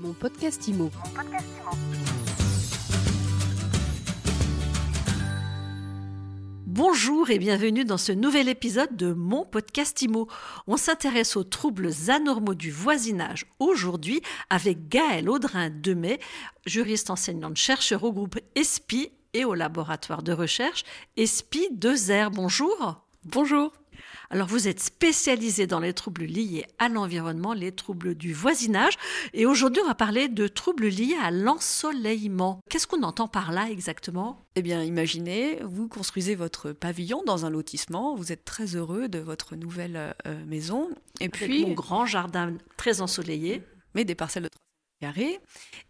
Mon podcast IMO. Bonjour et bienvenue dans ce nouvel épisode de mon podcast IMO. On s'intéresse aux troubles anormaux du voisinage aujourd'hui avec Gaëlle Audrin-Demet, juriste enseignante chercheur au groupe ESPI et au laboratoire de recherche ESPI 2R. Bonjour. Bonjour. Alors vous êtes spécialisé dans les troubles liés à l'environnement, les troubles du voisinage. Et aujourd'hui, on va parler de troubles liés à l'ensoleillement. Qu'est-ce qu'on entend par là exactement? Eh bien, imaginez, vous construisez votre pavillon dans un lotissement, vous êtes très heureux de votre nouvelle euh, maison. Et Avec puis... mon grand jardin très ensoleillé. Mais des parcelles de 3 carrés.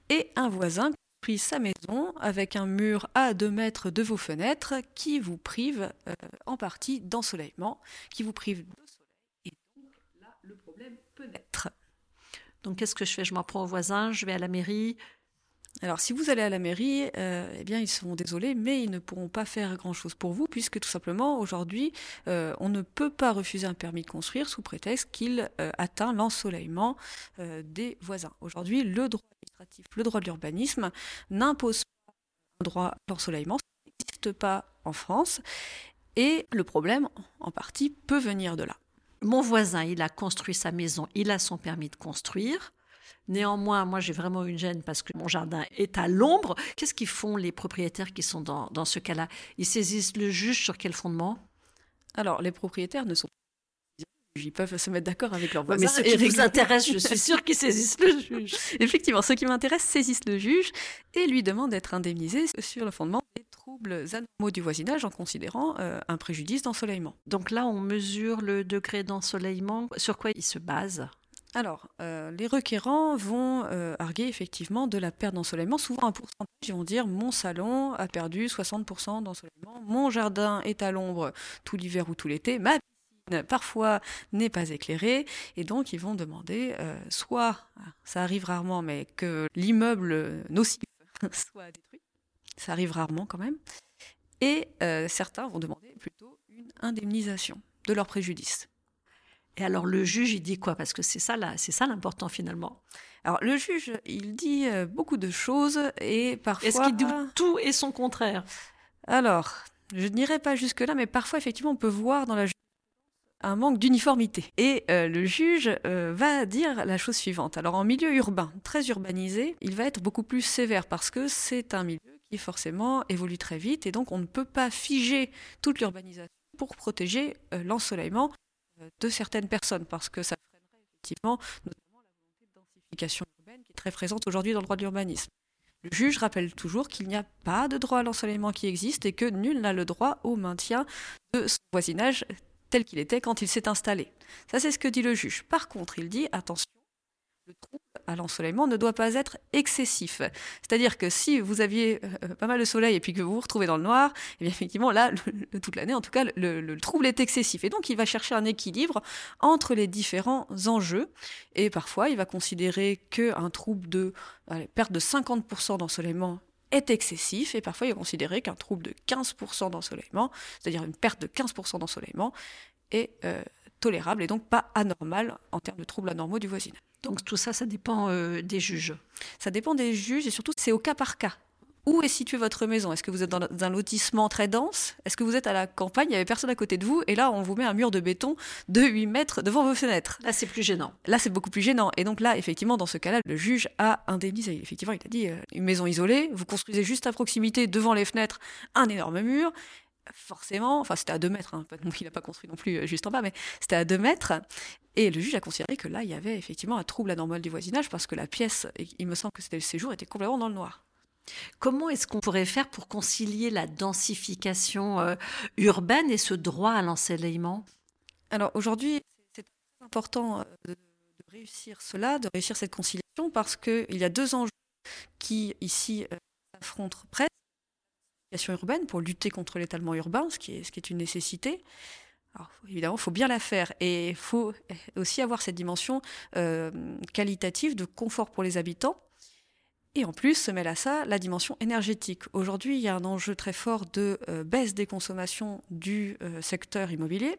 Et un voisin construit sa maison avec un mur à 2 mètres de vos fenêtres qui vous prive euh, en partie d'ensoleillement, qui vous prive de soleil. Et donc là, le problème peut naître. Donc qu'est-ce que je fais? Je m'en prends au voisin, je vais à la mairie. Alors si vous allez à la mairie, euh, eh bien ils seront désolés, mais ils ne pourront pas faire grand-chose pour vous, puisque tout simplement aujourd'hui, euh, on ne peut pas refuser un permis de construire sous prétexte qu'il atteint l'ensoleillement des voisins. Aujourd'hui, le droit administratif, le droit de l'urbanisme n'impose pas un droit à l'ensoleillement, ça n'existe pas en France, et le problème, en partie, peut venir de là. Mon voisin, il a construit sa maison, il a son permis de construire. Néanmoins, moi, j'ai vraiment une gêne parce que mon jardin est à l'ombre. Qu'est-ce qu'ils font les propriétaires qui sont dans, dans ce cas-là? Ils saisissent le juge sur quel fondement? Alors, les propriétaires ne sont ils peuvent se mettre d'accord avec leurs voisins. mais ce qui vous intéresse, je suis sûre qu'ils saisissent le juge. Effectivement, ceux qui m'intéressent saisissent le juge et lui demandent d'être indemnisé sur le fondement des troubles anormaux du voisinage en considérant euh, un préjudice d'ensoleillement. Donc là, on mesure le degré d'ensoleillement. Sur quoi il se base? Alors, euh, les requérants vont euh, arguer effectivement de la perte d'ensoleillement, souvent un pourcentage, ils vont dire mon salon a perdu 60% d'ensoleillement, mon jardin est à l'ombre tout l'hiver ou tout l'été, ma parfois n'est pas éclairée, et donc ils vont demander euh, soit, ça arrive rarement, mais que l'immeuble nocif soit détruit, ça arrive rarement quand même, et euh, certains vont demander plutôt une indemnisation de leur préjudice. Et alors le juge, il dit quoi? Parce que c'est ça là, c'est ça l'important finalement. Alors le juge, il dit euh, beaucoup de choses et parfois. Est-ce qu'il dit tout et son contraire? Alors, je n'irai pas jusque là, mais parfois effectivement, on peut voir dans la un manque d'uniformité. Et euh, le juge euh, va dire la chose suivante. Alors en milieu urbain, très urbanisé, il va être beaucoup plus sévère parce que c'est un milieu qui forcément évolue très vite et donc on ne peut pas figer toute l'urbanisation pour protéger euh, l'ensoleillement de certaines personnes parce que ça freinerait effectivement notamment la densification urbaine qui est très présente aujourd'hui dans le droit de l'urbanisme. Le juge rappelle toujours qu'il n'y a pas de droit à l'ensoleillement qui existe et que nul n'a le droit au maintien de son voisinage tel qu'il était quand il s'est installé. Ça, c'est ce que dit le juge. Par contre, il dit, attention, le trouble à l'ensoleillement ne doit pas être excessif. C'est-à-dire que si vous aviez euh, pas mal de soleil et puis que vous vous retrouvez dans le noir, eh bien effectivement là, toute l'année, en tout cas, le, le, trouble est excessif. Et donc il va chercher un équilibre entre les différents enjeux. Et parfois, il va considérer qu'un trouble de perte de 50% d'ensoleillement est excessif et parfois il est considéré qu'un trouble de 15% d'ensoleillement, c'est-à-dire une perte de 15% d'ensoleillement, est euh, tolérable et donc pas anormal en termes de troubles anormaux du voisinage. Donc tout ça, ça dépend euh, des juges. Ça dépend des juges et surtout c'est au cas par cas. Où est située votre maison? Est-ce que vous êtes dans un lotissement très dense? Est-ce que vous êtes à la campagne? Il n'y avait personne à côté de vous et là on vous met un mur de béton de 8 mètres devant vos fenêtres. Là c'est plus gênant. Là c'est beaucoup plus gênant et donc là effectivement dans ce cas-là le juge a indemnisé. Effectivement il a dit euh, une maison isolée, vous construisez juste à proximité devant les fenêtres un énorme mur forcément, enfin c'était à 2 mètres, hein, il n'a pas construit non plus euh, juste en bas, mais c'était à 2 mètres. Et le juge a considéré que là, il y avait effectivement un trouble anormal du voisinage parce que la pièce, il me semble que c'était le séjour, était complètement dans le noir. Comment est-ce qu'on pourrait faire pour concilier la densification euh, urbaine et ce droit à l'ensoleillement Alors aujourd'hui, c'est important euh, de, réussir cela, de réussir cette conciliation, parce qu'il y a deux enjeux qui ici euh, s'affrontent presque. Urbaine pour lutter contre l'étalement urbain, ce qui est, ce qui est une nécessité. Alors, évidemment, il faut bien la faire et il faut aussi avoir cette dimension euh, qualitative de confort pour les habitants. Et en plus, se mêle à ça la dimension énergétique. Aujourd'hui, il y a un enjeu très fort de euh, baisse des consommations du euh, secteur immobilier.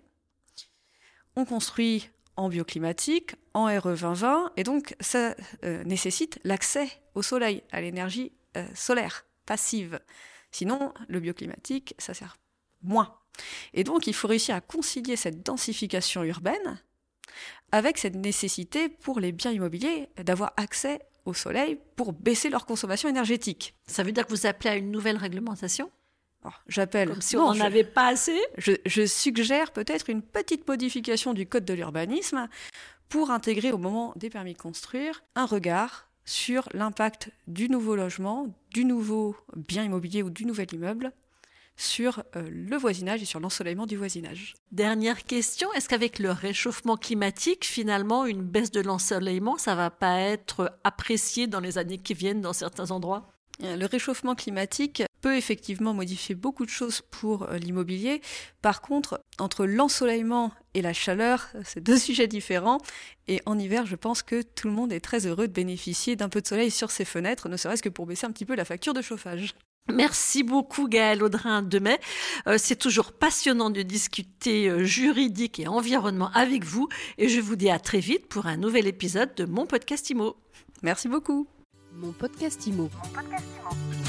On construit en bioclimatique, en RE 2020, et donc ça euh, nécessite l'accès au soleil, à l'énergie solaire passive. Sinon, le bioclimatique, ça sert moins. Et donc, il faut réussir à concilier cette densification urbaine avec cette nécessité pour les biens immobiliers d'avoir accès au soleil pour baisser leur consommation énergétique. Ça veut dire que vous appelez à une nouvelle réglementation? J'appelle. Comme si on n'en avait pas assez? Je, je suggère peut-être une petite modification du code de l'urbanisme pour intégrer au moment des permis de construire un regard sur l'impact du nouveau logement, du nouveau bien immobilier ou du nouvel immeuble sur euh, le voisinage et sur l'ensoleillement du voisinage. Dernière question, est-ce qu'avec le réchauffement climatique, finalement, une baisse de l'ensoleillement, ça va pas être apprécié dans les années qui viennent dans certains endroits? Euh, le réchauffement climatique peut effectivement modifier beaucoup de choses pour euh, l'immobilier. Par contre, entre l'ensoleillement et la chaleur, c'est deux sujets différents. Et en hiver, je pense que tout le monde est très heureux de bénéficier d'un peu de soleil sur ses fenêtres, ne serait-ce que pour baisser un petit peu la facture de chauffage. Merci beaucoup Gaël Audrin Demet. Euh, c'est toujours passionnant de discuter euh, juridique et environnement avec vous et je vous dis à très vite pour un nouvel épisode de mon podcast IMO. Merci beaucoup. Mon podcast IMO. Mon podcast IMO.